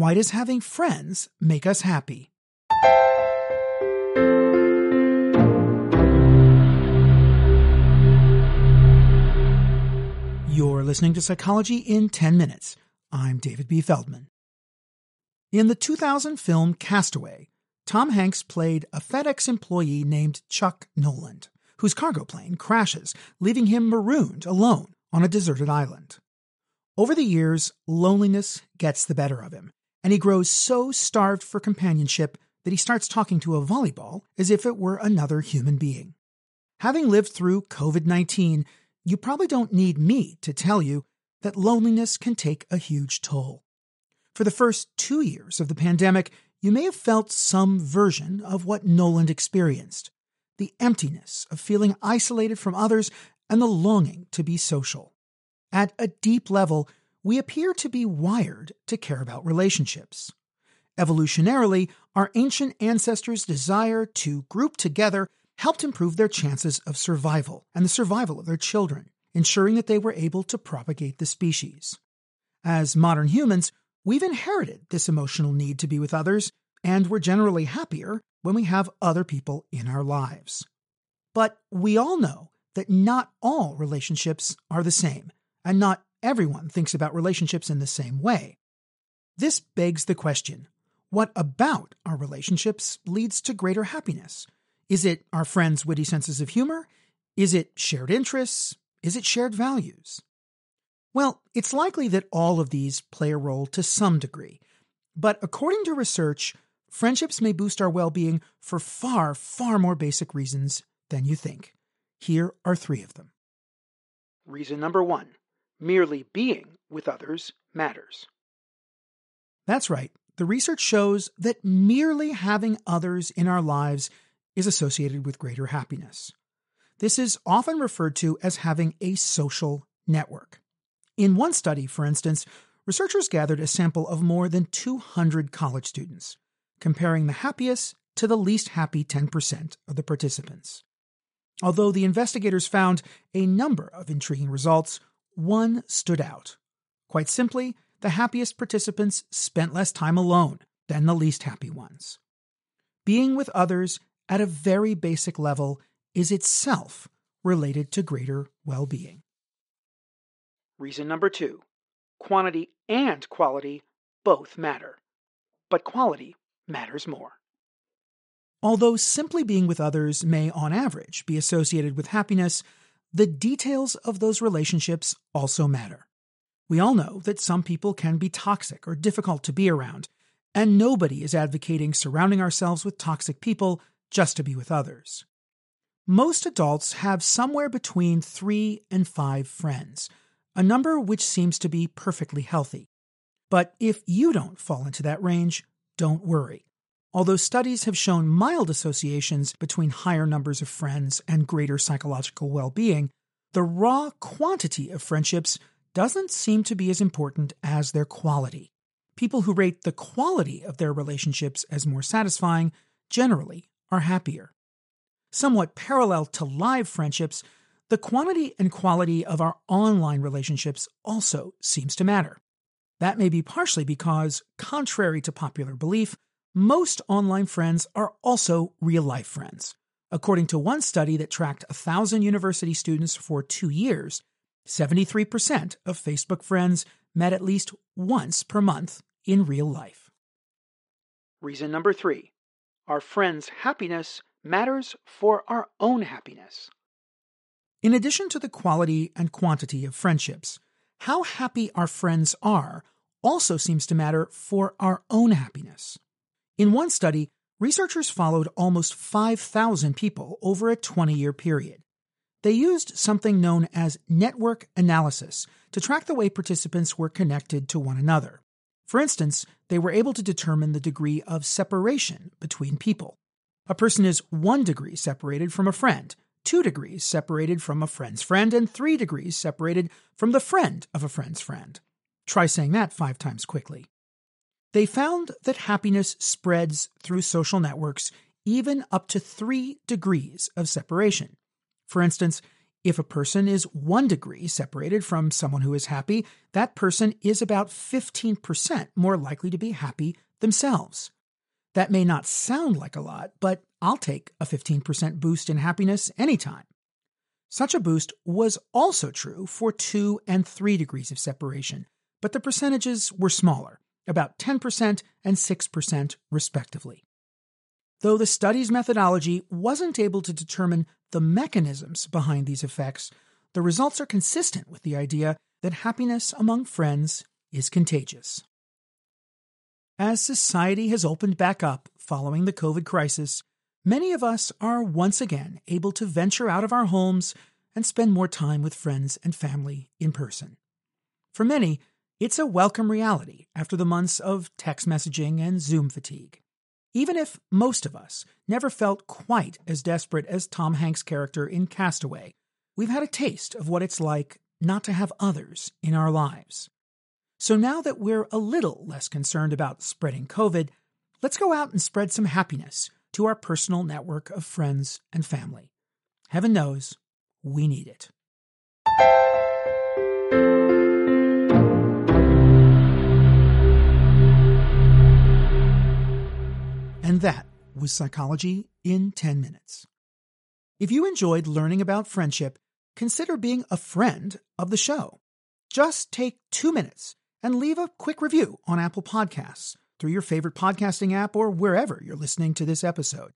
Why does having friends make us happy? You're listening to Psychology in 10 Minutes. I'm David B. Feldman. In the 2000 film Cast Away, Tom Hanks played a FedEx employee named Chuck Noland, whose cargo plane crashes, leaving him marooned alone on a deserted island. Over the years, loneliness gets the better of him, and he grows so starved for companionship that he starts talking to a volleyball as if it were another human being. Having lived through COVID 19, you probably don't need me to tell you that loneliness can take a huge toll. For the first two years of the pandemic, you may have felt some version of what Noland experienced the emptiness of feeling isolated from others and the longing to be social. At a deep level, we appear to be wired to care about relationships. Evolutionarily, our ancient ancestors' desire to group together helped improve their chances of survival and the survival of their children, ensuring that they were able to propagate the species. As modern humans, we've inherited this emotional need to be with others, and we're generally happier when we have other people in our lives. But we all know that not all relationships are the same, and not everyone thinks about relationships in the same way. This begs the question what about our relationships leads to greater happiness? Is it our friends' witty senses of humor? Is it shared interests? Is it shared values? Well, it's likely that all of these play a role to some degree. But according to research, friendships may boost our well being for far, far more basic reasons than you think. Here are three of them. Reason number one merely being with others matters. That's right. The research shows that merely having others in our lives is associated with greater happiness. This is often referred to as having a social network. In one study, for instance, researchers gathered a sample of more than 200 college students, comparing the happiest to the least happy 10% of the participants. Although the investigators found a number of intriguing results, one stood out. Quite simply, the happiest participants spent less time alone than the least happy ones. Being with others at a very basic level is itself related to greater well being. Reason number two quantity and quality both matter, but quality matters more. Although simply being with others may, on average, be associated with happiness, the details of those relationships also matter. We all know that some people can be toxic or difficult to be around, and nobody is advocating surrounding ourselves with toxic people just to be with others. Most adults have somewhere between three and five friends, a number which seems to be perfectly healthy. But if you don't fall into that range, don't worry. Although studies have shown mild associations between higher numbers of friends and greater psychological well being, the raw quantity of friendships doesn't seem to be as important as their quality. People who rate the quality of their relationships as more satisfying generally are happier. Somewhat parallel to live friendships, the quantity and quality of our online relationships also seems to matter. That may be partially because, contrary to popular belief, most online friends are also real life friends. According to one study that tracked 1,000 university students for two years, 73% of Facebook friends met at least once per month in real life. Reason number three our friends' happiness matters for our own happiness. In addition to the quality and quantity of friendships, how happy our friends are also seems to matter for our own happiness. In one study, researchers followed almost 5,000 people over a 20 year period. They used something known as network analysis to track the way participants were connected to one another. For instance, they were able to determine the degree of separation between people. A person is one degree separated from a friend, two degrees separated from a friend's friend, and three degrees separated from the friend of a friend's friend. Try saying that five times quickly. They found that happiness spreads through social networks even up to three degrees of separation. For instance, If a person is one degree separated from someone who is happy, that person is about 15% more likely to be happy themselves. That may not sound like a lot, but I'll take a 15% boost in happiness anytime. Such a boost was also true for 2 and 3 degrees of separation, but the percentages were smaller, about 10% and 6% respectively. Though the study's methodology wasn't able to determine the mechanisms behind these effects, the results are consistent with the idea that happiness among friends is contagious. As society has opened back up following the COVID crisis, many of us are once again able to venture out of our homes and spend more time with friends and family in person. For many, it's a welcome reality after the months of text messaging and Zoom fatigue. Even if most of us never felt quite as desperate as Tom Hanks' character in Cast Away, we've had a taste of what it's like not to have others in our lives. So now that we're a little less concerned about spreading COVID, let's go out and spread some happiness to our personal network of friends and family. Heaven knows we need it. That was Psychology in 10 Minutes. If you enjoyed learning about friendship, consider being a friend of the show. Just take two minutes and leave a quick review on Apple Podcasts through your favorite podcasting app or wherever you're listening to this episode.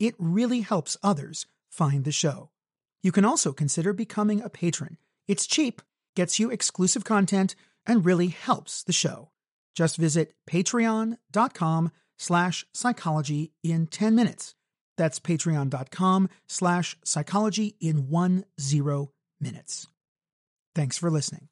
It really helps others find the show. You can also consider becoming a patron. It's cheap, gets you exclusive content, and really helps the show. Just visit patreon.com slash psychology in 10 minutes. That's patreon.com slash psychology in one zero minutes. Thanks for listening.